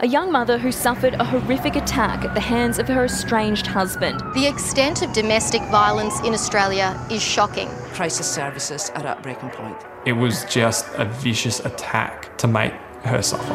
a young mother who suffered a horrific attack at the hands of her estranged husband. The extent of domestic violence in Australia is shocking. Crisis services are at breaking point. It was just a vicious attack to make her suffer.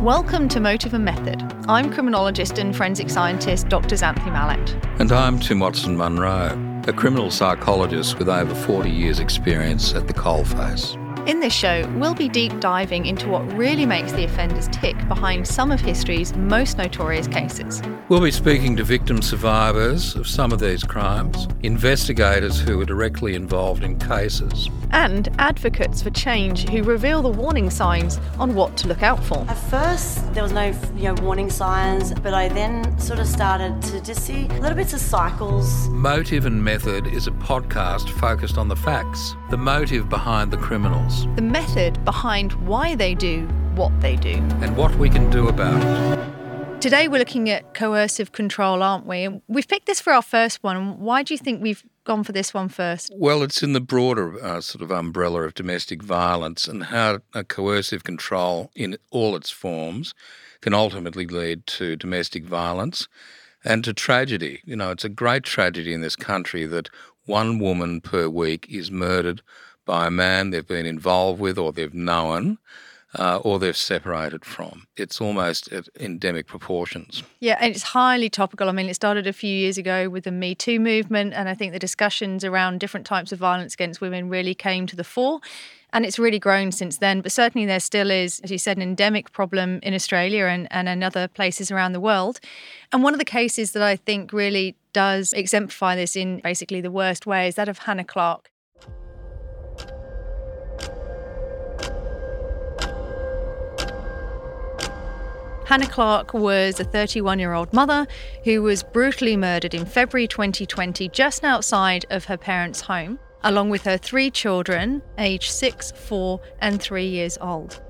Welcome to Motive and Method. I'm criminologist and forensic scientist Dr. Xanthe Mallett. And I'm Tim Watson Munro, a criminal psychologist with over 40 years' experience at the coalface. In this show, we'll be deep diving into what really makes the offenders tick behind some of history's most notorious cases. We'll be speaking to victim survivors of some of these crimes, investigators who were directly involved in cases, and advocates for change who reveal the warning signs on what to look out for. At first, there was no you know warning signs, but I then sort of started to just see little bits of cycles. Motive and Method is a podcast focused on the facts, the motive behind the criminals the method behind why they do what they do, and what we can do about it. Today, we're looking at coercive control, aren't we? We've picked this for our first one. Why do you think we've gone for this one first? Well, it's in the broader uh, sort of umbrella of domestic violence and how a coercive control in all its forms can ultimately lead to domestic violence and to tragedy. You know, it's a great tragedy in this country that one woman per week is murdered by a man they've been involved with or they've known. Uh, or they've separated from. It's almost at endemic proportions. Yeah, and it's highly topical. I mean, it started a few years ago with the Me Too movement, and I think the discussions around different types of violence against women really came to the fore. And it's really grown since then. But certainly, there still is, as you said, an endemic problem in Australia and, and in other places around the world. And one of the cases that I think really does exemplify this in basically the worst way is that of Hannah Clarke. Hannah Clarke was a 31 year old mother who was brutally murdered in February 2020 just outside of her parents' home, along with her three children, aged 6, 4, and 3 years old.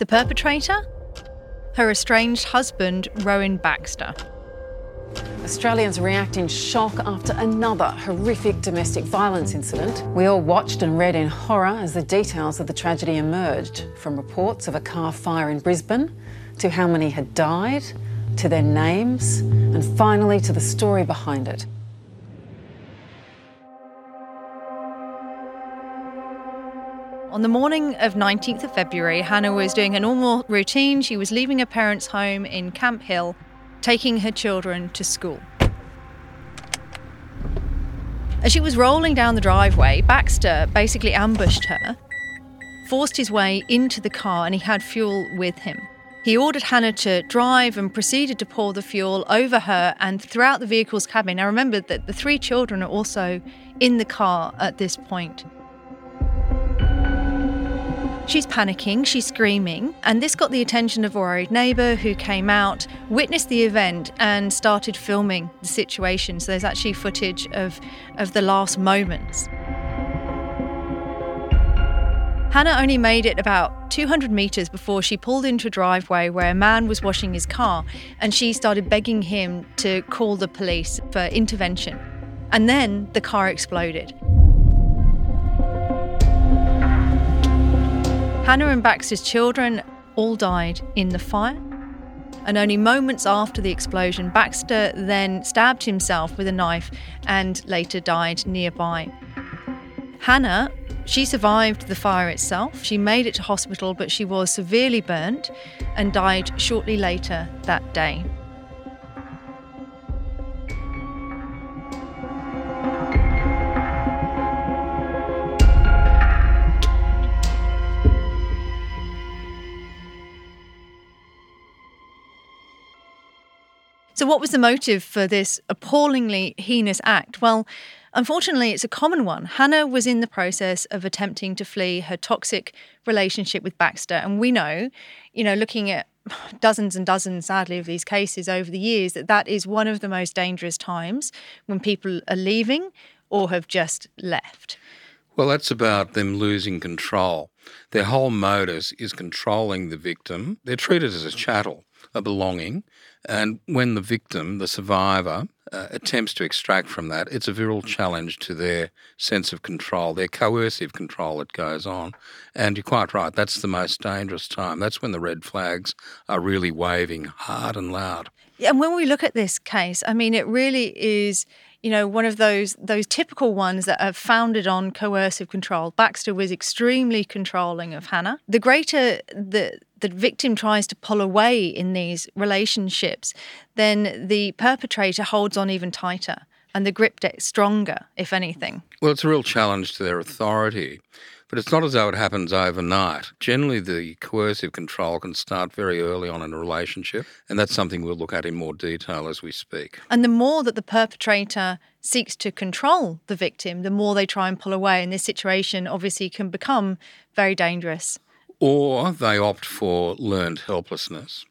The perpetrator? Her estranged husband, Rowan Baxter. Australians react in shock after another horrific domestic violence incident. We all watched and read in horror as the details of the tragedy emerged, from reports of a car fire in Brisbane to how many had died, to their names, and finally to the story behind it. On the morning of 19th of February, Hannah was doing a normal routine. She was leaving her parents' home in Camp Hill taking her children to school. As she was rolling down the driveway, Baxter basically ambushed her, forced his way into the car, and he had fuel with him. He ordered Hannah to drive and proceeded to pour the fuel over her and throughout the vehicle's cabin. Now, remember that the three children are also in the car at this point. She's panicking, she's screaming, and this got the attention of a worried neighbour who came out, witnessed the event, and started filming the situation. So there's actually footage of, of the last moments. Hannah only made it about 200 metres before she pulled into a driveway where a man was washing his car, and she started begging him to call the police for intervention. And then the car exploded. Hannah and Baxter's children all died in the fire. And only moments after the explosion, Baxter then stabbed himself with a knife and later died nearby. Hannah, she survived the fire itself. She made it to hospital, but she was severely burnt and died shortly later that day. So, what was the motive for this appallingly heinous act? Well, unfortunately, it's a common one. Hannah was in the process of attempting to flee her toxic relationship with Baxter. And we know, you know, looking at dozens and dozens, sadly, of these cases over the years, that that is one of the most dangerous times when people are leaving or have just left. Well, that's about them losing control. Their whole modus is controlling the victim. They're treated as a chattel a belonging. And when the victim, the survivor, uh, attempts to extract from that, it's a virile challenge to their sense of control, their coercive control that goes on. And you're quite right, that's the most dangerous time. That's when the red flags are really waving hard and loud. And when we look at this case, I mean, it really is you know, one of those those typical ones that are founded on coercive control. Baxter was extremely controlling of Hannah. The greater the the victim tries to pull away in these relationships, then the perpetrator holds on even tighter and the grip gets stronger, if anything. Well, it's a real challenge to their authority. But it's not as though it happens overnight. Generally, the coercive control can start very early on in a relationship, and that's something we'll look at in more detail as we speak. And the more that the perpetrator seeks to control the victim, the more they try and pull away. And this situation obviously can become very dangerous. Or they opt for learned helplessness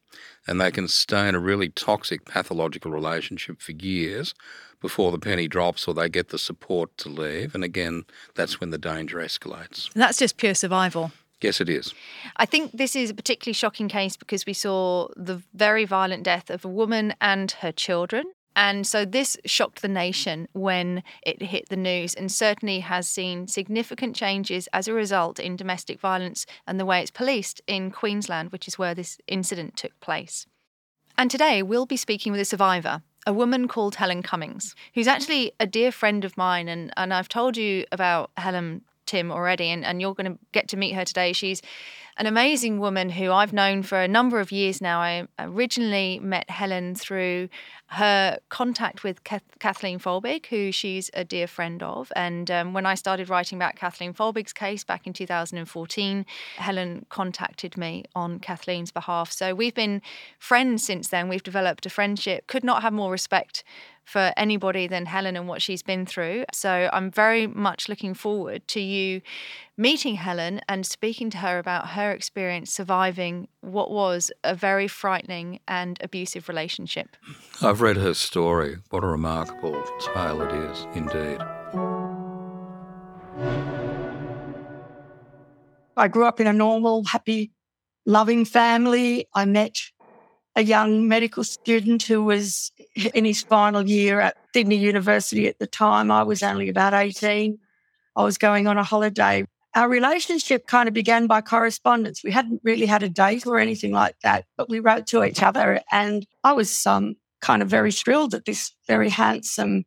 and they can stay in a really toxic pathological relationship for years before the penny drops or they get the support to leave. And again, that's when the danger escalates. And that's just pure survival. Yes, it is. I think this is a particularly shocking case because we saw the very violent death of a woman and her children. And so this shocked the nation when it hit the news and certainly has seen significant changes as a result in domestic violence and the way it's policed in Queensland, which is where this incident took place. And today we'll be speaking with a survivor a woman called Helen Cummings, who's actually a dear friend of mine. And, and I've told you about Helen, Tim, already, and, and you're going to get to meet her today. She's an amazing woman who I've known for a number of years now. I originally met Helen through her contact with Kathleen Folbig, who she's a dear friend of. And um, when I started writing about Kathleen Folbig's case back in 2014, Helen contacted me on Kathleen's behalf. So we've been friends since then. We've developed a friendship. Could not have more respect for anybody than Helen and what she's been through. So I'm very much looking forward to you meeting Helen and speaking to her about her experience surviving what was a very frightening and abusive relationship. I've read her story. What a remarkable tale it is, indeed. I grew up in a normal, happy, loving family. I met a young medical student who was in his final year at Sydney University at the time. I was only about 18. I was going on a holiday. Our relationship kind of began by correspondence. We hadn't really had a date or anything like that, but we wrote to each other. And I was um, kind of very thrilled that this very handsome,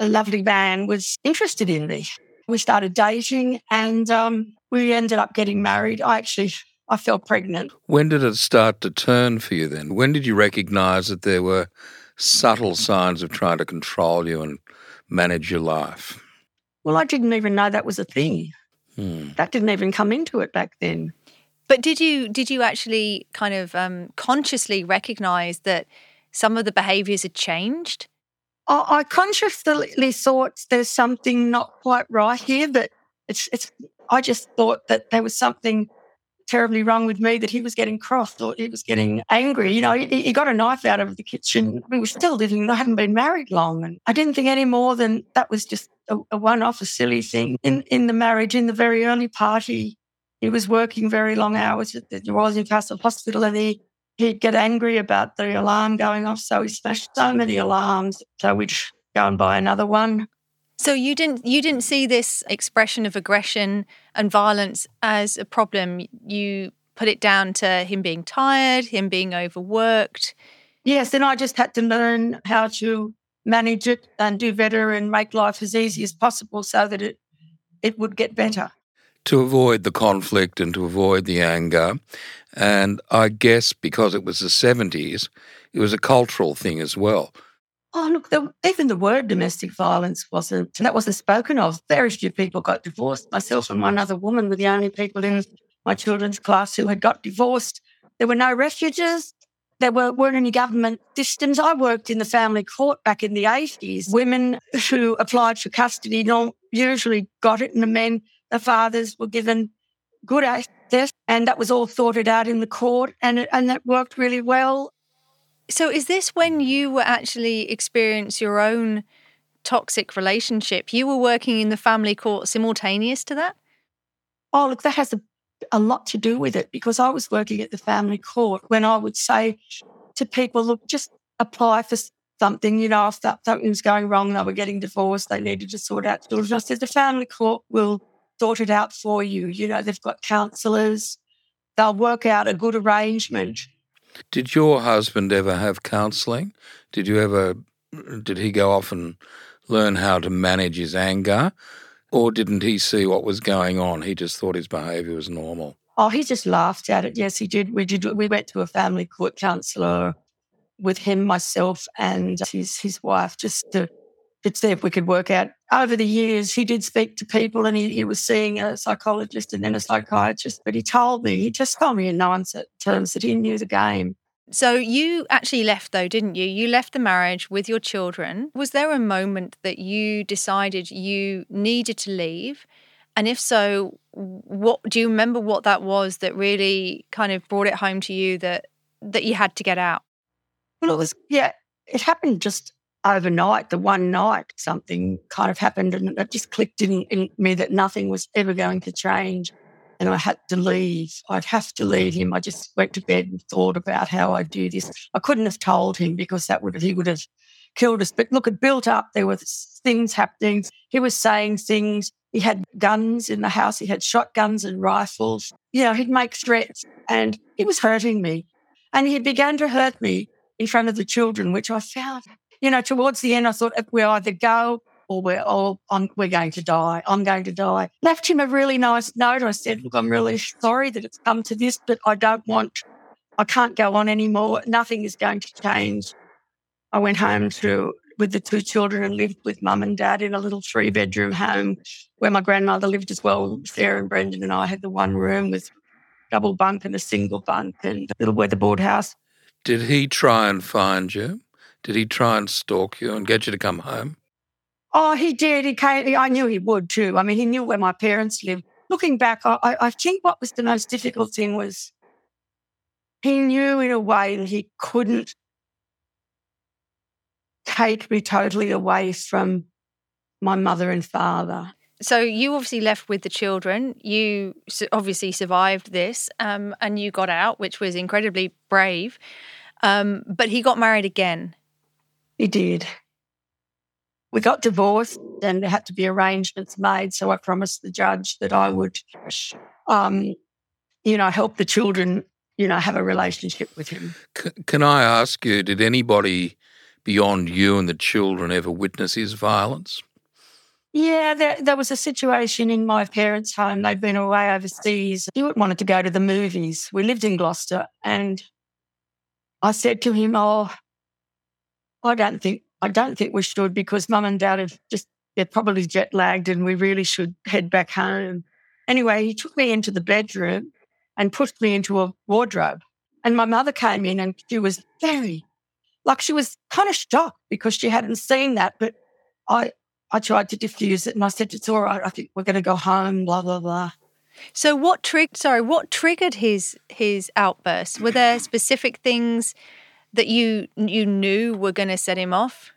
lovely man was interested in me. We started dating and um, we ended up getting married. I actually I fell pregnant. When did it start to turn for you then? When did you recognize that there were subtle signs of trying to control you and manage your life? Well, I didn't even know that was a thing. Hmm. That didn't even come into it back then. But did you did you actually kind of um, consciously recognize that some of the behaviours had changed? I, I consciously thought there's something not quite right here, but it's it's. I just thought that there was something terribly wrong with me that he was getting cross or he was getting angry. You know, he, he got a knife out of the kitchen. We were still living, I hadn't been married long. And I didn't think any more than that was just a, a one off, a silly thing. In, in the marriage, in the very early party, he was working very long hours at the Royal Newcastle Hospital and he, he'd get angry about the alarm going off. So he smashed so many alarms. So we'd go and buy another one. So you didn't you didn't see this expression of aggression and violence as a problem. You put it down to him being tired, him being overworked. Yes, and I just had to learn how to manage it and do better and make life as easy as possible so that it it would get better. To avoid the conflict and to avoid the anger. And I guess because it was the 70s, it was a cultural thing as well. Oh, look, the, even the word domestic violence wasn't, that wasn't spoken of. Very few people got divorced. Myself and one other woman were the only people in my children's class who had got divorced. There were no refuges. There were, weren't any government systems. I worked in the family court back in the 80s. Women who applied for custody don't usually got it, and the men, the fathers, were given good access, and that was all sorted out in the court, and, and that worked really well. So, is this when mm. you were actually experience your own toxic relationship? You were working in the family court simultaneous to that? Oh, look, that has a, a lot to do with it because I was working at the family court when I would say to people, look, just apply for something, you know, if that, something was going wrong, they were getting divorced, they needed to sort out children. I said, the family court will sort it out for you. You know, they've got counsellors, they'll work out a good arrangement. Did your husband ever have counselling? Did you ever, did he go off and learn how to manage his anger? Or didn't he see what was going on? He just thought his behaviour was normal. Oh, he just laughed at it. Yes, he did. We did. We went to a family court counsellor with him, myself, and his his wife, just to, to see if we could work out. Over the years, he did speak to people, and he, he was seeing a psychologist and then a psychiatrist. But he told me, he just told me in no uncertain terms that he knew the game. So you actually left though, didn't you? You left the marriage with your children. Was there a moment that you decided you needed to leave? And if so, what do you remember what that was that really kind of brought it home to you that that you had to get out? Well, it was yeah, it happened just overnight. The one night something kind of happened, and it just clicked in, in me that nothing was ever going to change and I had to leave. I'd have to leave him. I just went to bed and thought about how I'd do this. I couldn't have told him because that would have, he would have killed us. But look, it built up. There were things happening. He was saying things. He had guns in the house. He had shotguns and rifles. You know, he'd make threats and he was hurting me. And he began to hurt me in front of the children, which I found, you know, towards the end, I thought we either go or we're all I'm, we're going to die. I'm going to die. Left him a really nice note. I said, look, I'm really sorry that it's come to this, but I don't want, I can't go on anymore. Nothing is going to change. I went home to with the two children and lived with mum and dad in a little three bedroom home where my grandmother lived as well. Sarah and Brendan and I had the one room with double bunk and a single bunk and a little weatherboard house. Did he try and find you? Did he try and stalk you and get you to come home? Oh, he did. He came. I knew he would too. I mean, he knew where my parents lived. Looking back, I, I think what was the most difficult thing was he knew in a way that he couldn't take me totally away from my mother and father. So you obviously left with the children. You obviously survived this, um, and you got out, which was incredibly brave. Um, but he got married again. He did we got divorced and there had to be arrangements made. So I promised the judge that I would, um, you know, help the children, you know, have a relationship with him. C- can I ask you, did anybody beyond you and the children ever witness his violence? Yeah, there, there was a situation in my parents' home. They'd been away overseas. He wanted to go to the movies. We lived in Gloucester. And I said to him, Oh, I don't think I don't think we should because mum and dad have just, they're probably jet lagged and we really should head back home. Anyway, he took me into the bedroom and pushed me into a wardrobe. And my mother came in and she was very, like she was kind of shocked because she hadn't seen that. But I, I tried to diffuse it and I said, it's all right. I think we're going to go home, blah, blah, blah. So what triggered, sorry, what triggered his, his outburst? Were there specific things that you you knew were going to set him off?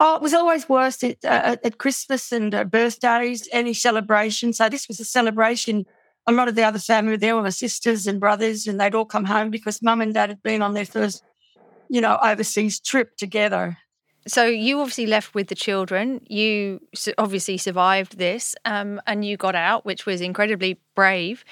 Oh, it was always worse at, uh, at Christmas and uh, birthdays, any celebration. So this was a celebration. A lot of the other family were there were my sisters and brothers, and they'd all come home because mum and dad had been on their first, you know, overseas trip together. So you obviously left with the children. You obviously survived this, um, and you got out, which was incredibly brave.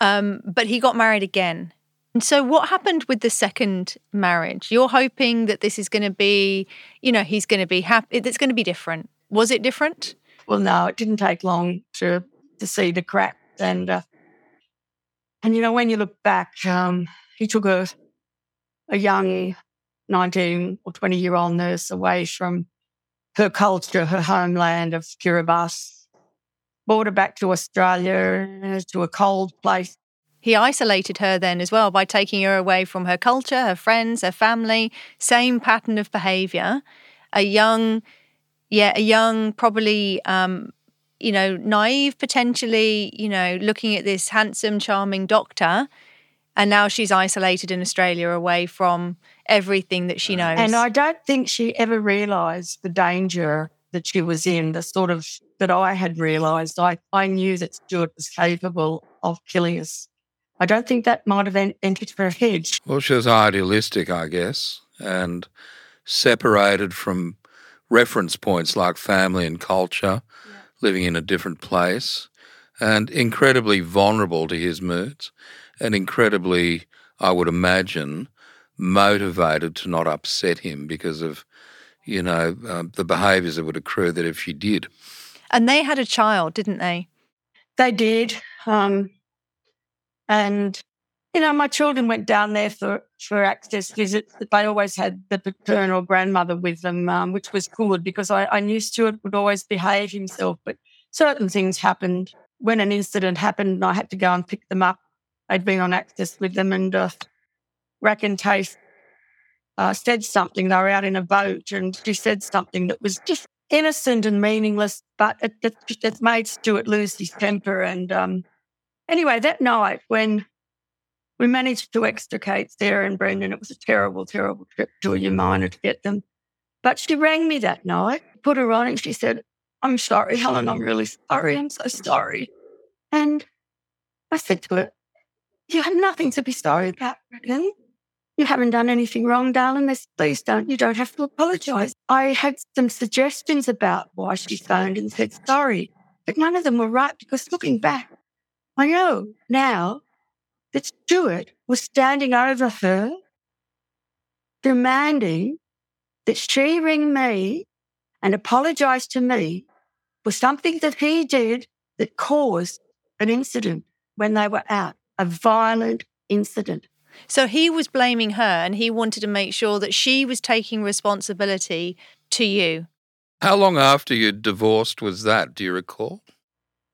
Um, but he got married again. And so, what happened with the second marriage? You're hoping that this is going to be, you know, he's going to be happy. It's going to be different. Was it different? Well, no, it didn't take long to to see the cracks, and uh, and you know, when you look back, um, he took a a young nineteen or twenty year old nurse away from her culture, her homeland of Kiribati, brought her back to Australia to a cold place he isolated her then as well by taking her away from her culture, her friends, her family, same pattern of behavior. A young, yeah, a young, probably, um, you know, naive, potentially, you know, looking at this handsome, charming doctor. And now she's isolated in Australia away from everything that she knows. And I don't think she ever realised the danger that she was in, the sort of that I had realised. I, I knew that Stuart was capable of killing us I don't think that might have entered her head. Well, she was idealistic, I guess, and separated from reference points like family and culture, yeah. living in a different place, and incredibly vulnerable to his moods, and incredibly, I would imagine, motivated to not upset him because of, you know, uh, the behaviours that would accrue that if she did. And they had a child, didn't they? They did. Um, and, you know, my children went down there for, for access visits. They always had the paternal grandmother with them, um, which was good because I, I knew Stuart would always behave himself. But certain things happened. When an incident happened, and I had to go and pick them up. I'd been on access with them and uh, Rackentace uh, said something. They were out in a boat and she said something that was just innocent and meaningless, but it, it, it made Stuart lose his temper. And um, Anyway, that night when we managed to extricate Sarah and Brendan, it was a terrible, terrible trip to a Umina to get them. But she rang me that night, put her on, and she said, I'm sorry, Helen, I'm really sorry. I'm so sorry. And I said to her, You have nothing to be sorry about, Brendan. You haven't done anything wrong, darling. This, please don't. You don't have to apologise. I had some suggestions about why she phoned and said sorry, but none of them were right because looking back, I know now that Stuart was standing over her, demanding that she ring me and apologise to me for something that he did that caused an incident when they were out, a violent incident. So he was blaming her and he wanted to make sure that she was taking responsibility to you. How long after you'd divorced was that? Do you recall?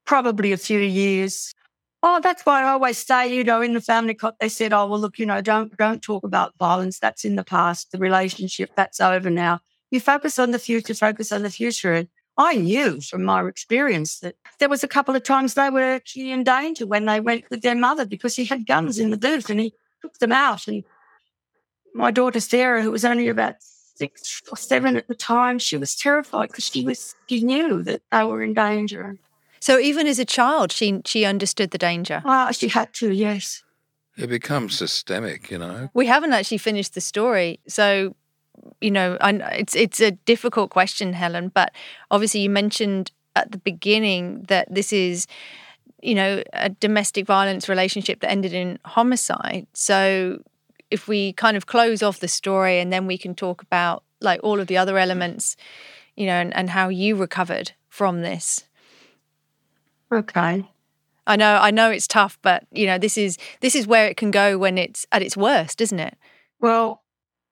Probably a few years. Oh, that's why I always say, you know, in the family court, they said, oh, well, look, you know, don't, don't talk about violence. That's in the past. The relationship, that's over now. You focus on the future, focus on the future. And I knew from my experience that there was a couple of times they were actually in danger when they went with their mother because he had guns in the booth and he took them out. And my daughter Sarah, who was only about six or seven at the time, she was terrified because she was she knew that they were in danger. So even as a child, she she understood the danger. Ah, she had to. Yes. It becomes systemic, you know. We haven't actually finished the story, so you know, I, it's it's a difficult question, Helen. But obviously, you mentioned at the beginning that this is, you know, a domestic violence relationship that ended in homicide. So if we kind of close off the story and then we can talk about like all of the other elements, you know, and, and how you recovered from this. Okay. I know I know it's tough, but you know, this is this is where it can go when it's at its worst, isn't it? Well,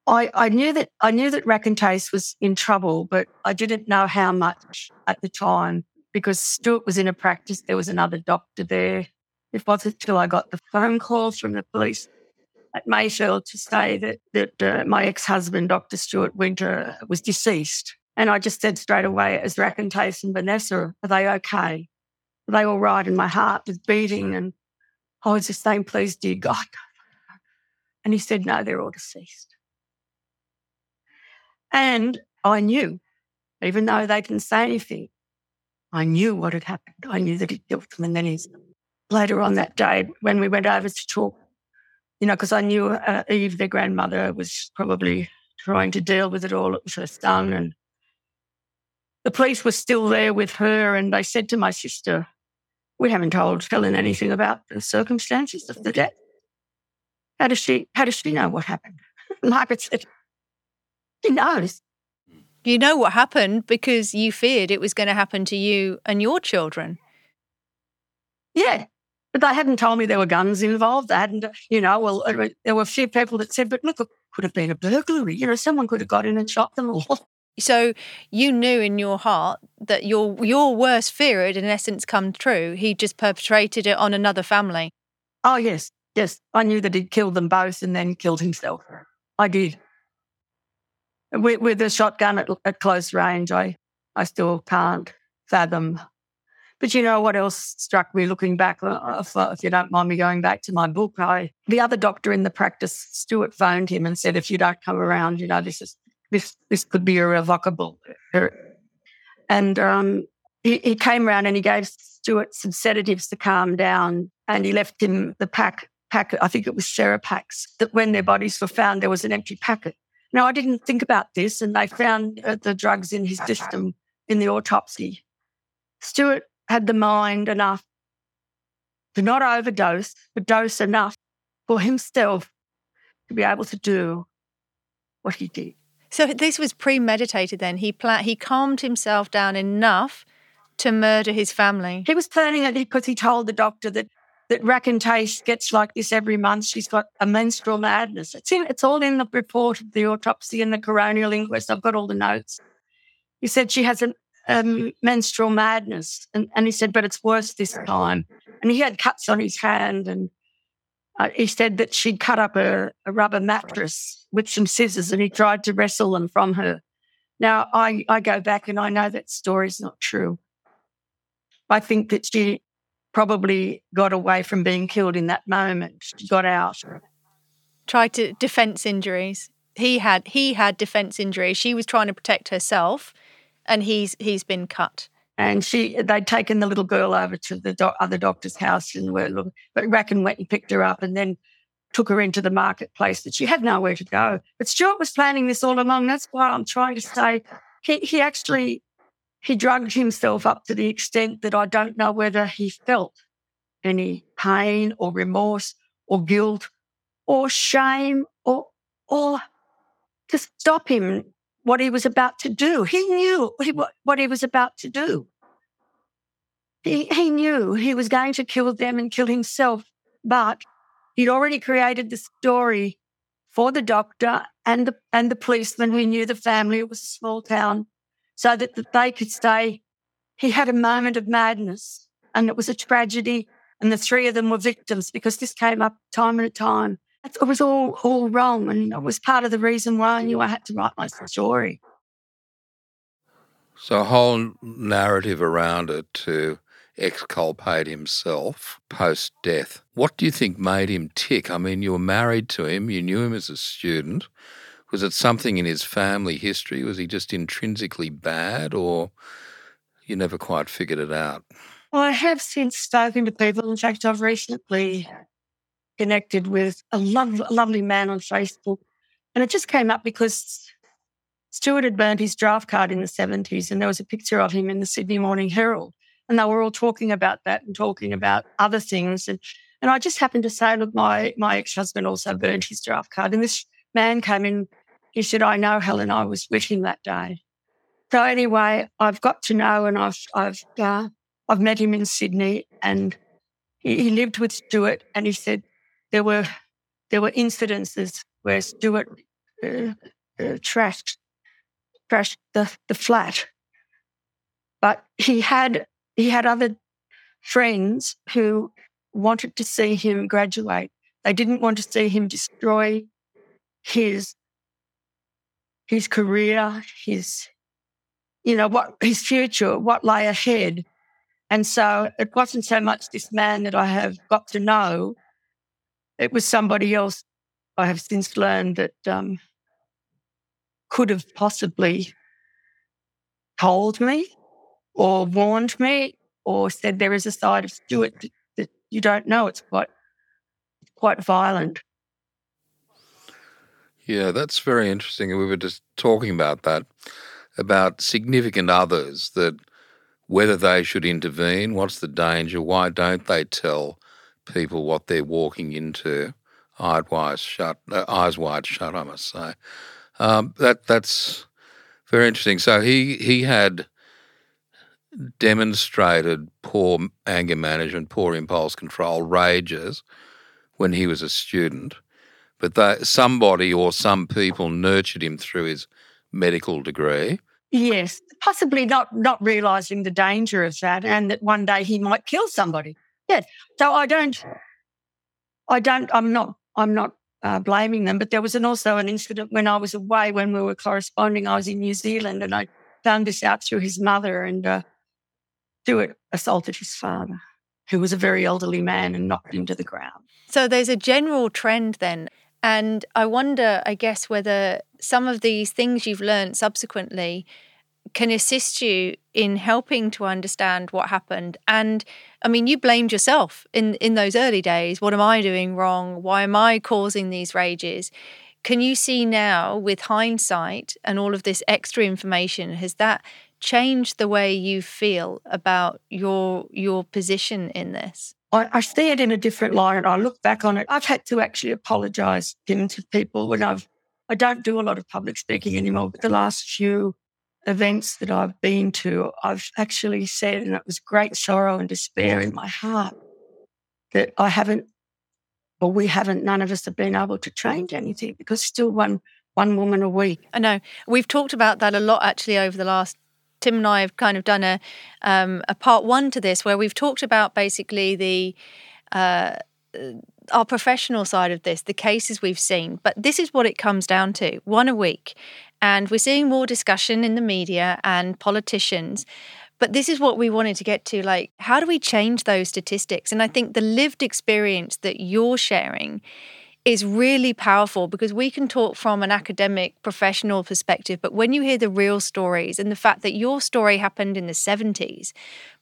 I, I knew that I knew that Rackentace was in trouble, but I didn't know how much at the time because Stuart was in a practice. There was another doctor there. It wasn't till I got the phone call from the police at Mayfield to say that that uh, my ex-husband, Dr. Stuart Winter, was deceased. And I just said straight away, "As Rackentace and Vanessa, are they okay?" They were right, and my heart was beating and I was just saying, please, dear God. And he said, no, they're all deceased. And I knew, even though they didn't say anything, I knew what had happened. I knew that he'd killed them. And then he's later on that day when we went over to talk, you know, because I knew uh, Eve, their grandmother, was probably trying to deal with it all. It was her son. And the police were still there with her. And they said to my sister, we haven't told Helen anything about the circumstances of the death. How does she how does she know what happened? Margaret said, She knows. You know what happened because you feared it was going to happen to you and your children. Yeah. But they hadn't told me there were guns involved. They hadn't, you know, well, there were a few people that said, but look, it could have been a burglary. You know, someone could have got in and shot them all. So you knew in your heart that your your worst fear had in essence come true. He just perpetrated it on another family. Oh yes, yes. I knew that he'd killed them both and then killed himself. I did. With, with a shotgun at, at close range, I I still can't fathom. But you know what else struck me looking back? Uh, if, uh, if, you don't mind me going back to my book, I the other doctor in the practice, Stuart, phoned him and said, "If you don't come around, you know this is this this could be irrevocable. And um, he, he came around and he gave Stuart some sedatives to calm down, and he left him the pack packet, I think it was Serepax, that when their bodies were found, there was an empty packet. Now, I didn't think about this, and they found uh, the drugs in his system in the autopsy. Stuart had the mind enough to not overdose, but dose enough for himself to be able to do what he did. So this was premeditated then. He pla- he calmed himself down enough to murder his family. He was planning it because he told the doctor that that Racontace gets like this every month. She's got a menstrual madness. It's in, it's all in the report of the autopsy and the coronial inquest. I've got all the notes. He said she has a um, menstrual madness, and, and he said, but it's worse this time. And he had cuts on his hand, and uh, he said that she'd cut up a, a rubber mattress with some scissors, and he tried to wrestle them from her. Now I I go back and I know that story's not true. I think that she probably got away from being killed in that moment. She got out. Tried to defense injuries. He had he had defense injuries. She was trying to protect herself, and he's he's been cut. And she they'd taken the little girl over to the do- other doctor's house and were but Racken went and picked her up and then took her into the marketplace that she had nowhere to go. But Stuart was planning this all along. That's why I'm trying to say he, he actually he drugged himself up to the extent that I don't know whether he felt any pain or remorse or guilt or shame or or to stop him what he was about to do. He knew what he, what he was about to do. He, he knew he was going to kill them and kill himself, but he'd already created the story for the doctor and the, and the policeman who knew the family. It was a small town so that, that they could say he had a moment of madness and it was a tragedy and the three of them were victims because this came up time and time. It was all, all wrong and it was part of the reason why I knew I had to write my story. So a whole narrative around it to exculpate himself post death. What do you think made him tick? I mean, you were married to him, you knew him as a student. Was it something in his family history? Was he just intrinsically bad, or you never quite figured it out? Well, I have since spoken to people. In fact, I've recently connected with a, lo- a lovely man on Facebook, and it just came up because Stuart had burned his draft card in the 70s, and there was a picture of him in the Sydney Morning Herald. And they were all talking about that and talking about other things. And, and I just happened to say, look, my, my ex husband also burned his draft card. And this man came in he said, I know Helen, I was with him that day. So anyway, I've got to know and I've, I've, uh, I've met him in Sydney and he, he lived with Stuart and he said there were, there were incidences where Stuart uh, uh, trashed, trashed the, the flat. But he had, he had other friends who wanted to see him graduate. They didn't want to see him destroy his his career, his, you know, what his future, what lay ahead. And so it wasn't so much this man that I have got to know. It was somebody else I have since learned that um, could have possibly told me or warned me or said there is a side of Stuart that, you don't know. It's quite, quite violent. Yeah, that's very interesting. We were just talking about that, about significant others, that whether they should intervene, what's the danger, why don't they tell people what they're walking into, eyes wide shut, uh, eyes wide shut, I must say. Um, that that's very interesting. So he he had demonstrated poor anger management, poor impulse control, rages when he was a student but they, somebody or some people nurtured him through his medical degree. Yes, possibly not not realizing the danger of that, and that one day he might kill somebody. Yes, so I don't, I don't, I'm not, I'm not uh, blaming them. But there was an, also an incident when I was away when we were corresponding. I was in New Zealand, and I found this out through his mother, and uh, Stuart assaulted his father, who was a very elderly man, and knocked him to the ground. So there's a general trend then and I wonder, I guess, whether some of these things you've learned subsequently can assist you in helping to understand what happened. And I mean, you blamed yourself in in those early days. What am I doing wrong? Why am I causing these rages? Can you see now, with hindsight and all of this extra information, has that changed the way you feel about your your position in this? I, I see it in a different light. And I look back on it. I've had to actually apologise to people when I've I don't do a lot of public speaking anymore, but the last few events that I've been to, I've actually said, and it was great sorrow and despair in my heart, that I haven't, or we haven't, none of us have been able to change anything because still one one woman a week. I know we've talked about that a lot actually over the last. Tim and I have kind of done a um, a part one to this where we've talked about basically the. Uh, our professional side of this, the cases we've seen, but this is what it comes down to one a week. And we're seeing more discussion in the media and politicians. But this is what we wanted to get to like, how do we change those statistics? And I think the lived experience that you're sharing is really powerful because we can talk from an academic professional perspective but when you hear the real stories and the fact that your story happened in the 70s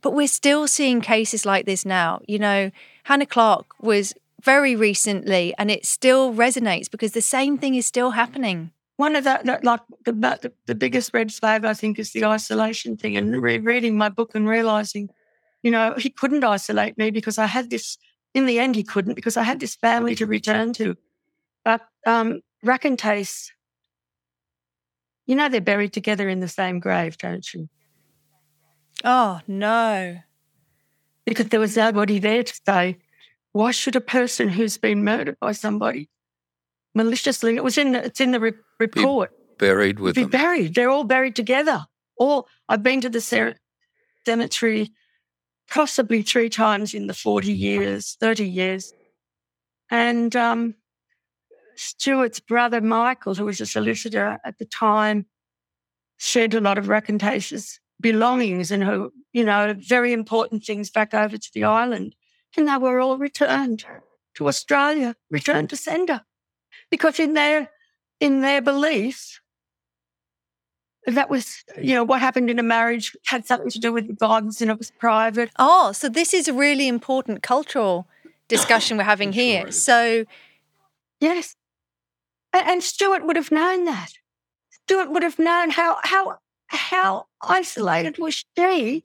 but we're still seeing cases like this now you know hannah Clarke was very recently and it still resonates because the same thing is still happening one of the, like the, the, the biggest red flag I think is the isolation thing and re- reading my book and realizing, you know, he couldn't isolate me because I had this. In the end, he couldn't because I had this family to return to. But um, Rackentace, you know, they're buried together in the same grave, don't you? Oh no! Because there was nobody there to say, why should a person who's been murdered by somebody maliciously. It was in the, it's in the re- report. Be buried with be them. buried. They're all buried together. All I've been to the cemetery possibly three times in the forty years, thirty years, and um, Stuart's brother Michael, who was a solicitor at the time, shed a lot of Rackentace's belongings and her, you know, very important things back over to the island, and they were all returned to Australia, returned to sender. Because in their in their beliefs that was you know what happened in a marriage had something to do with the gods and it was private. Oh so this is a really important cultural discussion we're having here. so yes. And, and stuart would have known that. Stuart would have known how how how isolated was she?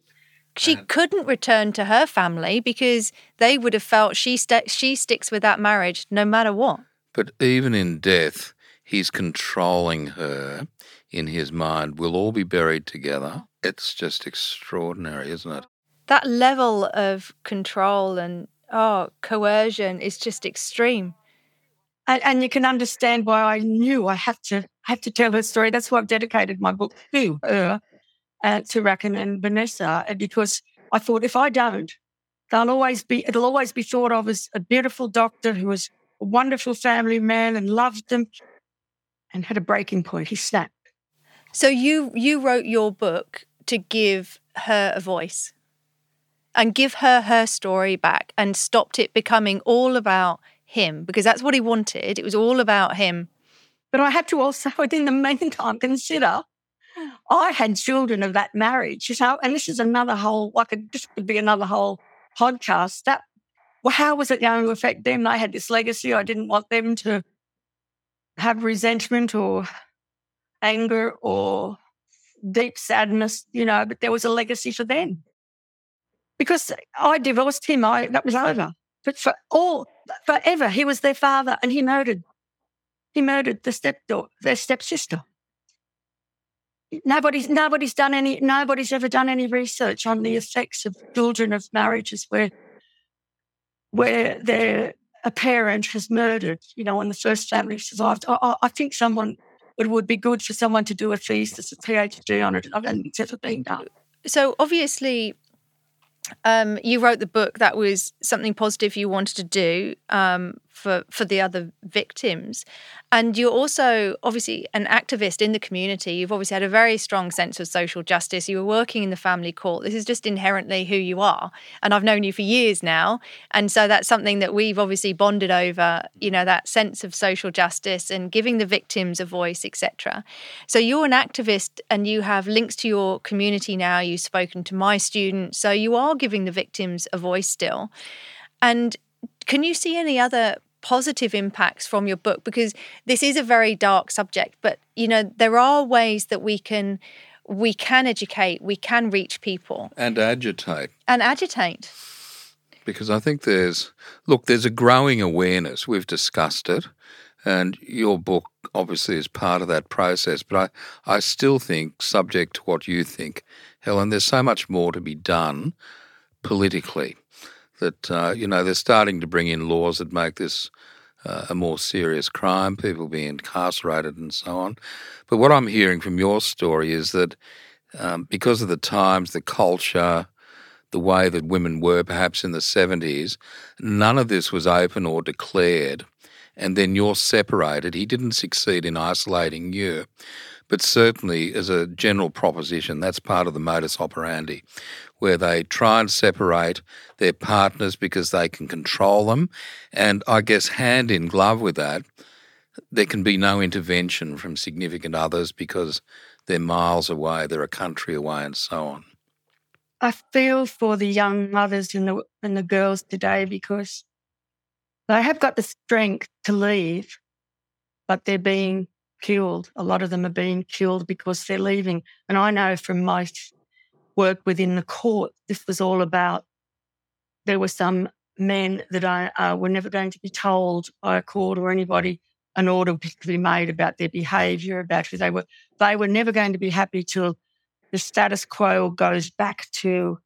She uh-huh. couldn't return to her family because they would have felt she st- she sticks with that marriage no matter what. But even in death, he's controlling her in his mind. We'll all be buried together. It's just extraordinary, isn't it? That level of control and oh, coercion is just extreme. And, and you can understand why I knew I have to have to tell her story. That's why I've dedicated my book to her, uh, to Racken and Vanessa, because I thought if I don't, they'll always be it'll always be thought of as a beautiful doctor who was a wonderful family man and loved them and had a breaking point. He snapped. So you you wrote your book to give her a voice and give her her story back and stopped it becoming all about him because that's what he wanted. It was all about him. But I had to also, in the meantime, consider I had children of that marriage, you know, and this is another whole, like, a, this could be another whole podcast. That well, how was it going to affect them? They had this legacy. I didn't want them to have resentment or anger or deep sadness, you know, but there was a legacy for them. Because I divorced him, I that was over. But for all forever, he was their father and he murdered he murdered the stepdaughter, their stepsister. Nobody's nobody's done any nobody's ever done any research on the effects of children of marriages where where their a parent has murdered, you know, and the first family survived. I, I think someone it would be good for someone to do a thesis, a PhD on it. I don't think it's been done. So obviously, um, you wrote the book. That was something positive you wanted to do um, for for the other victims. And you're also obviously an activist in the community. You've obviously had a very strong sense of social justice. You were working in the family court. This is just inherently who you are. And I've known you for years now. And so that's something that we've obviously bonded over you know that sense of social justice and giving the victims a voice etc so you're an activist and you have links to your community now. You've spoken to my students. So you are giving the victims a voice still. And can you see any other positive impacts from your book? Because this is a very dark subject, but you know there are ways that we can we can educate, we can reach people and agitate and agitate. Because I think there's look, there's a growing awareness. We've discussed it, and your book obviously is part of that process. But I, I still think, subject to what you think, Helen, there's so much more to be done politically that uh, you know they're starting to bring in laws that make this uh, a more serious crime, people being incarcerated and so on. But what I'm hearing from your story is that um, because of the times, the culture, the way that women were perhaps in the 70s, none of this was open or declared. And then you're separated. He didn't succeed in isolating you. But certainly, as a general proposition, that's part of the modus operandi, where they try and separate their partners because they can control them. And I guess, hand in glove with that, there can be no intervention from significant others because they're miles away, they're a country away, and so on. I feel for the young mothers and the, and the girls today because they have got the strength to leave, but they're being killed. A lot of them are being killed because they're leaving. And I know from my work within the court, this was all about there were some men that I uh, were never going to be told by a court or anybody an order to be made about their behaviour, about who they were. They were never going to be happy till the status quo goes back to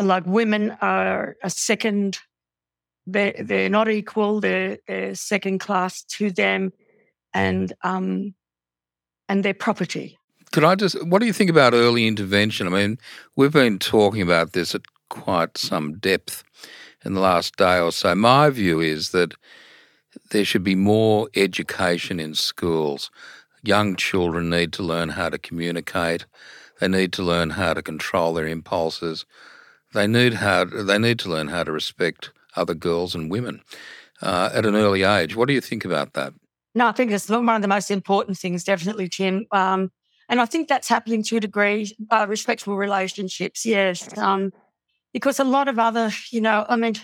like women are a second. They're, they're not equal. They're, they're second class to them and um, and their property. Could I just? What do you think about early intervention? I mean, we've been talking about this at quite some depth in the last day or so. My view is that there should be more education in schools. Young children need to learn how to communicate. They need to learn how to control their impulses. They need how they need to learn how to respect other girls and women uh, at an early age. What do you think about that? No, I think it's one of the most important things, definitely, Tim. Um, and I think that's happening to a degree. Uh, respectful relationships, yes. Um, because a lot of other, you know, I mean,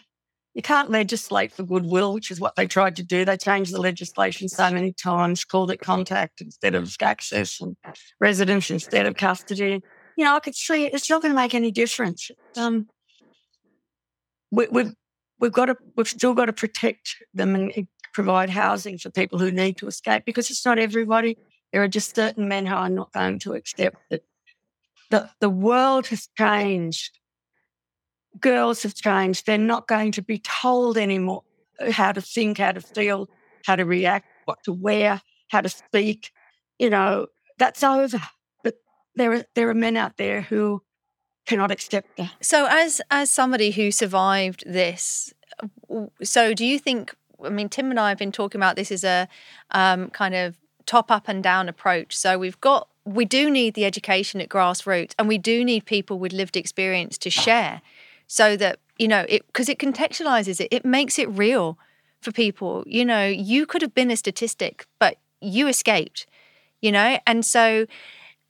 you can't legislate for goodwill, which is what they tried to do. They changed the legislation so many times, called it contact instead of access and residence instead of custody. You know, I could see it's not going to make any difference. Um, we, we've we've got to we've still got to protect them and provide housing for people who need to escape because it's not everybody. There are just certain men who are not going to accept it. The, the world has changed. Girls have changed. They're not going to be told anymore how to think, how to feel, how to react, what to wear, how to speak. You know, that's over. But there are, there are men out there who cannot accept that. So, as as somebody who survived this, so do you think I mean, Tim and I have been talking about this as a um, kind of top up and down approach. So we've got we do need the education at grassroots, and we do need people with lived experience to share, so that you know it because it contextualizes it. It makes it real for people. You know, you could have been a statistic, but you escaped. You know, and so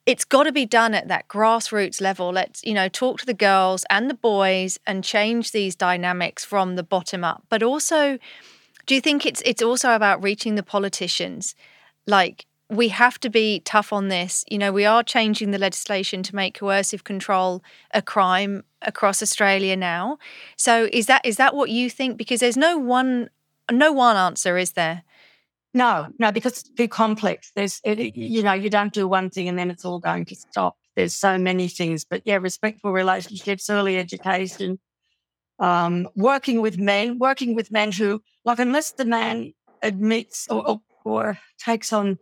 it's got to be done at that grassroots level. Let's, you know, talk to the girls and the boys and change these dynamics from the bottom up. But also, do you think it's it's also about reaching the politicians? Like we have to be tough on this. You know, we are changing the legislation to make coercive control a crime across Australia now. So is that is that what you think? Because there's no one no one answer, is there? No, no, because it's too complex. There's, it, you know, you don't do one thing and then it's all going to stop. There's so many things, but yeah, respectful relationships, early education, um, working with men, working with men who, like, unless the man admits or, or, or takes on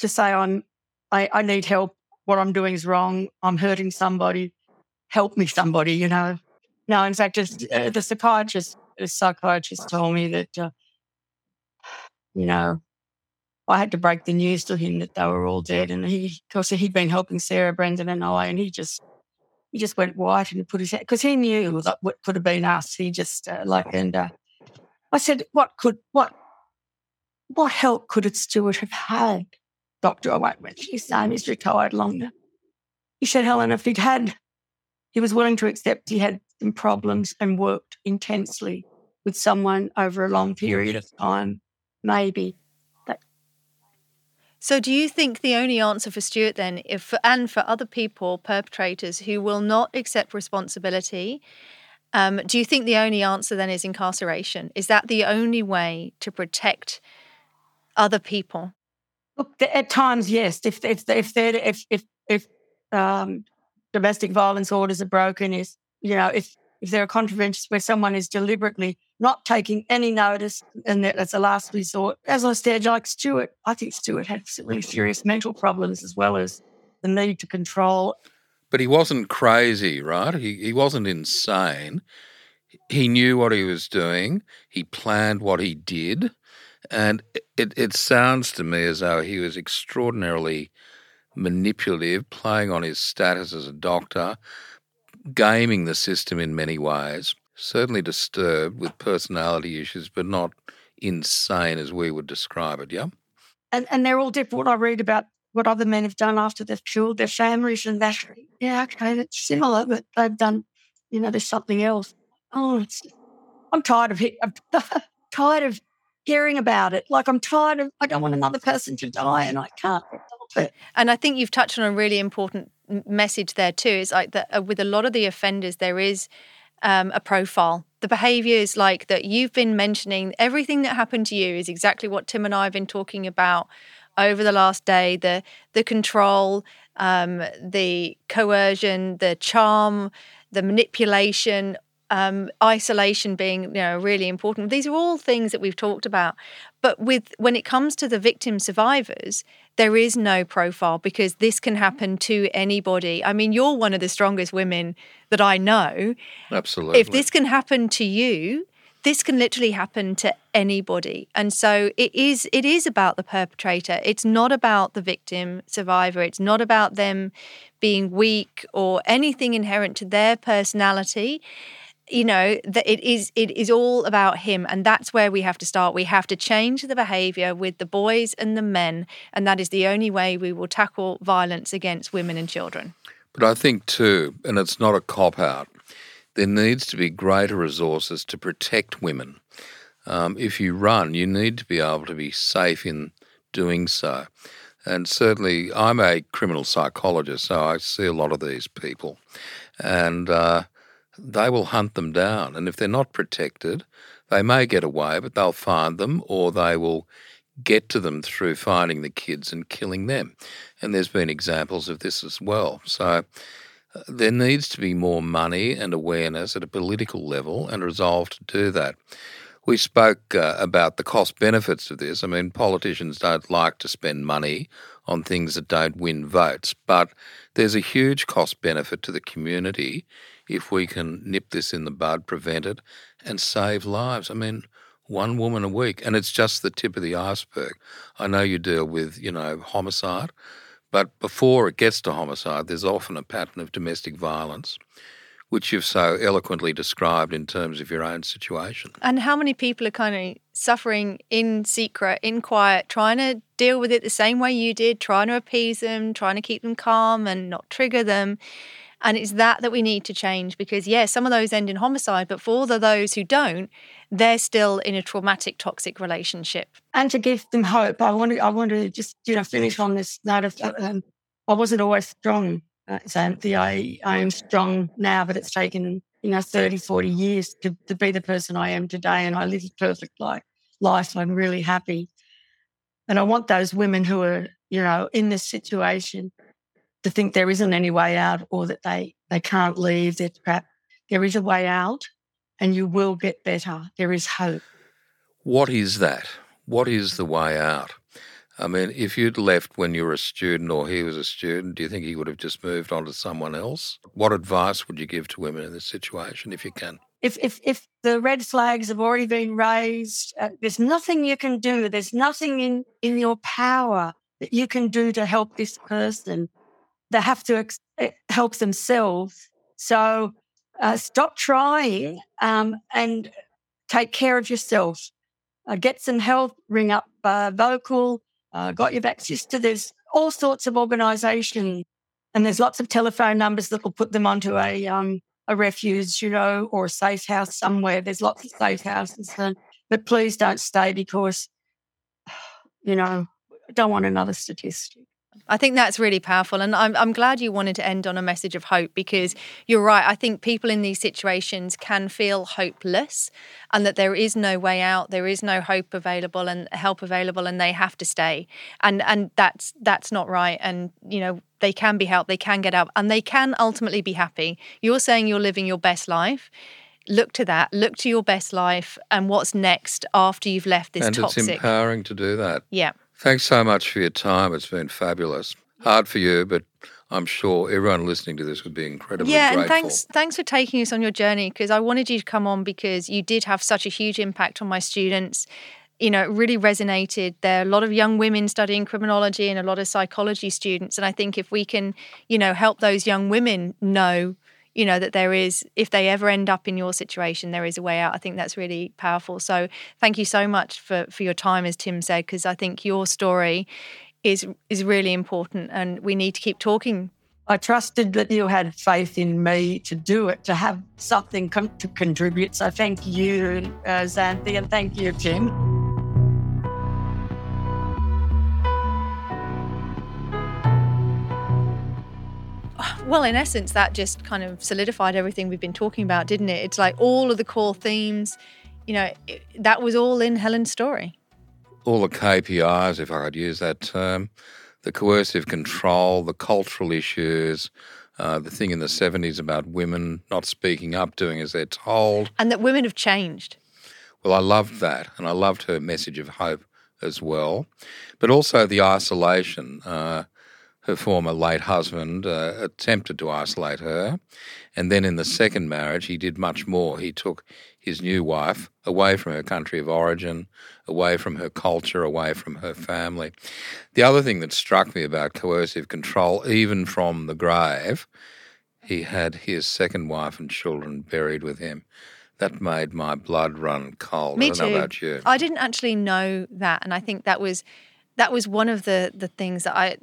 to say, I'm, I, I need help, what I'm doing is wrong, I'm hurting somebody, help me, somebody, you know. No, in fact, just, uh, the psychiatrist the psychiatrist told me that, uh, you know, I had to break the news to him that they were all dead. And he, of course, he'd been helping Sarah, Brendan, and I, and he just, he just went white and put his head because he knew that what could have been us. He just uh, like, and uh, I said, what could, what, what help could it Stuart have had? Doctor, I won't mention his name. He's retired longer. He said, Helen, if he'd had, he was willing to accept he had some problems and worked intensely with someone over a long period of time, maybe. So, do you think the only answer for Stuart then, if and for other people, perpetrators who will not accept responsibility, um, do you think the only answer then is incarceration? Is that the only way to protect other people? Look, at times, yes. If if if if if if um, domestic violence orders are broken, is you know if if there are contraventions where someone is deliberately not taking any notice and that that's a last resort. As I said, like Stuart, I think Stuart had some really serious mental problems as well as the need to control. But he wasn't crazy, right? He he wasn't insane. He knew what he was doing. He planned what he did. And it, it sounds to me as though he was extraordinarily manipulative, playing on his status as a doctor, gaming the system in many ways. Certainly disturbed with personality issues, but not insane as we would describe it, yeah? And, and they're all different. What I read about what other men have done after they've killed their families and that, yeah, okay, that's similar, but they've done, you know, there's something else. Oh, I'm tired of it. I'm tired of hearing about it. Like I'm tired of, I don't want another person to die and I can't And I think you've touched on a really important message there too. It's like that uh, with a lot of the offenders, there is um, a profile. The behaviours like that you've been mentioning, everything that happened to you is exactly what Tim and I have been talking about over the last day. The the control, um, the coercion, the charm, the manipulation, um, isolation being you know really important. These are all things that we've talked about, but with when it comes to the victim survivors, there is no profile because this can happen to anybody. I mean, you're one of the strongest women that I know. Absolutely. If this can happen to you, this can literally happen to anybody and so it is it is about the perpetrator it's not about the victim survivor it's not about them being weak or anything inherent to their personality you know that it is it is all about him and that's where we have to start. We have to change the behavior with the boys and the men and that is the only way we will tackle violence against women and children. But i think too and it's not a cop out there needs to be greater resources to protect women. Um, if you run you need to be able to be safe in doing so. And certainly i'm a criminal psychologist so i see a lot of these people. And uh, they will hunt them down. And if they're not protected, they may get away, but they'll find them or they will get to them through finding the kids and killing them. And there's been examples of this as well. So uh, there needs to be more money and awareness at a political level and resolve to do that. We spoke uh, about the cost benefits of this. I mean, politicians don't like to spend money on things that don't win votes, but there's a huge cost benefit to the community if we can nip this in the bud, prevent it, and save lives. I mean, one woman a week, and it's just the tip of the iceberg. I know you deal with, you know, homicide, but before it gets to homicide, there's often a pattern of domestic violence, which you've so eloquently described in terms of your own situation. And how many people are kind of suffering in secret, in quiet, trying to deal with it the same way you did, trying to appease them, trying to keep them calm and not trigger them. And it's that that we need to change because, yes, yeah, some of those end in homicide, but for all those who don't, they're still in a traumatic, toxic relationship. And to give them hope, I want to, I want to just, you know, finish on this note of um, I wasn't always strong, uh. I, I am strong now, but it's taken, you know, 30, 40 years to, to be the person I am today. And I live a perfect life. life. I'm really happy. And I want those women who are, you know, in this situation to think there isn't any way out or that they, they can't leave, they're trapped. There is a way out and you will get better. There is hope. What is that? What is the way out? I mean, if you'd left when you were a student or he was a student, do you think he would have just moved on to someone else? What advice would you give to women in this situation if you can? if if if the red flags have already been raised, uh, there's nothing you can do. There's nothing in in your power that you can do to help this person. They have to ex- eh, help themselves. So uh, stop trying um, and take care of yourself. Uh, get some help. Ring up uh, Vocal. Uh, got your back sister. There's all sorts of organisations, and there's lots of telephone numbers that will put them onto a um, a refuge, you know, or a safe house somewhere. There's lots of safe houses, and, but please don't stay because, you know, I don't want another statistic. I think that's really powerful. And I'm, I'm glad you wanted to end on a message of hope because you're right. I think people in these situations can feel hopeless and that there is no way out, there is no hope available and help available and they have to stay. And and that's that's not right. And you know, they can be helped, they can get out, and they can ultimately be happy. You're saying you're living your best life look to that look to your best life and what's next after you've left this and toxic it's empowering to do that yeah Thanks so much for your time. It's been fabulous. Hard for you, but I'm sure everyone listening to this would be incredibly yeah, grateful. and thanks thanks for taking us on your journey because I wanted you to come on because you did have such a huge impact on my students. You know, it really resonated. There are a lot of young women studying criminology and a lot of psychology students. And I think if we can, you know, help those young women know you know that there is if they ever end up in your situation there is a way out i think that's really powerful so thank you so much for for your time as tim said because i think your story is is really important and we need to keep talking I trusted that you had faith in me to do it, to have something con- to contribute. So thank you, uh, Xanthe, and thank you, Tim. Well, in essence, that just kind of solidified everything we've been talking about, didn't it? It's like all of the core themes, you know, it, that was all in Helen's story. All the KPIs, if I could use that term, the coercive control, the cultural issues, uh, the thing in the 70s about women not speaking up, doing as they're told. And that women have changed. Well, I loved that. And I loved her message of hope as well. But also the isolation. Uh, her former late husband uh, attempted to isolate her. And then in the second marriage, he did much more. He took his new wife away from her country of origin, away from her culture, away from her family. The other thing that struck me about coercive control, even from the grave, he had his second wife and children buried with him. That made my blood run cold. Me I don't too. know about you. I didn't actually know that, and I think that was that was one of the the things that I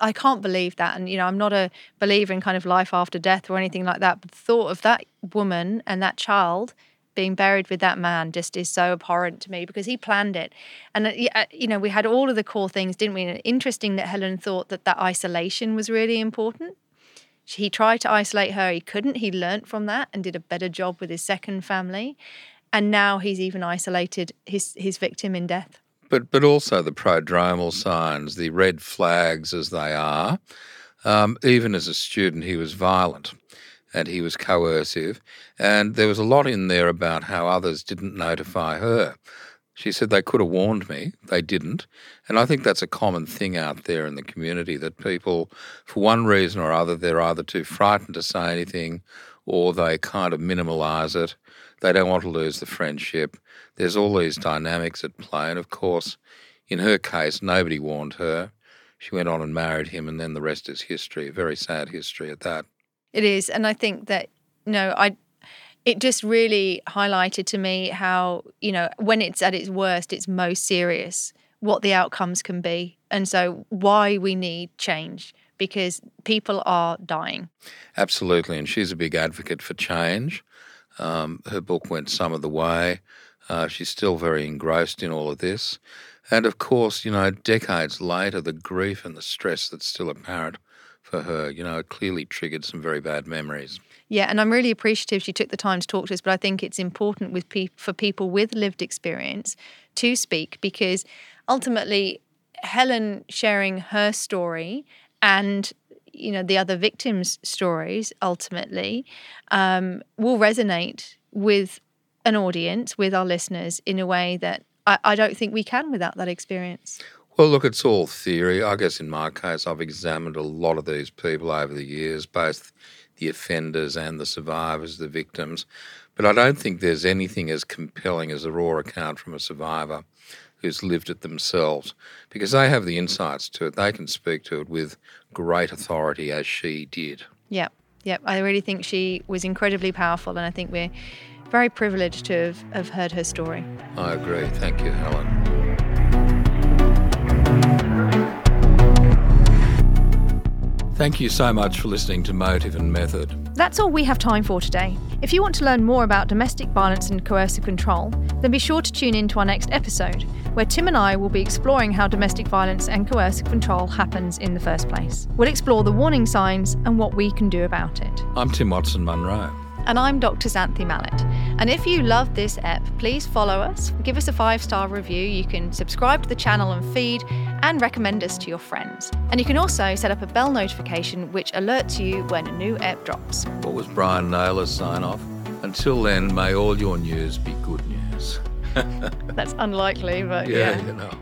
I can't believe that. And you know, I'm not a believer in kind of life after death or anything like that. But the thought of that woman and that child being buried with that man just is so abhorrent to me because he planned it. And uh, uh, you know, we had all of the core things, didn't we? And interesting that Helen thought that that isolation was really important. He tried to isolate her, he couldn't. He learnt from that and did a better job with his second family. And now he's even isolated his his victim in death. But but also the prodromal signs, the red flags as they are. Um, even as a student, he was violent and he was coercive. And there was a lot in there about how others didn't notify her. She said they could have warned me, they didn't. And I think that's a common thing out there in the community that people, for one reason or other, they're either too frightened to say anything or they kind of minimalize it. They don't want to lose the friendship. There's all these dynamics at play. And of course, in her case, nobody warned her. She went on and married him, and then the rest is history. A very sad history at that. It is, and I think that you know, I it just really highlighted to me how you know when it's at its worst, it's most serious. What the outcomes can be, and so why we need change because people are dying. Absolutely, and she's a big advocate for change. Um, her book went some of the way. Uh, she's still very engrossed in all of this. And of course, you know, decades later, the grief and the stress that's still apparent for her, you know, it clearly triggered some very bad memories. Yeah, and I'm really appreciative she took the time to talk to us. But I think it's important with pe- for people with lived experience to speak because ultimately, Helen sharing her story and you know the other victims' stories ultimately um, will resonate with an audience, with our listeners, in a way that I, I don't think we can without that experience. Well, look, it's all theory. I guess in my case, I've examined a lot of these people over the years, both the offenders and the survivors, the victims. But I don't think there's anything as compelling as a raw account from a survivor who's lived it themselves because they have the insights to it. They can speak to it with great authority as she did. Yep, yep. I really think she was incredibly powerful, and I think we're very privileged to have, have heard her story. I agree. Thank you, Helen. Thank you so much for listening to Motive and Method. That's all we have time for today. If you want to learn more about domestic violence and coercive control, then be sure to tune in to our next episode, where Tim and I will be exploring how domestic violence and coercive control happens in the first place. We'll explore the warning signs and what we can do about it. I'm Tim Watson Munro. And I'm Dr. Xanthe Mallett. And if you love this ep, please follow us, give us a five star review. You can subscribe to the channel and feed, and recommend us to your friends. And you can also set up a bell notification which alerts you when a new ep drops. What was Brian Naylor's sign off? Until then, may all your news be good news. That's unlikely, but yeah, yeah. you know.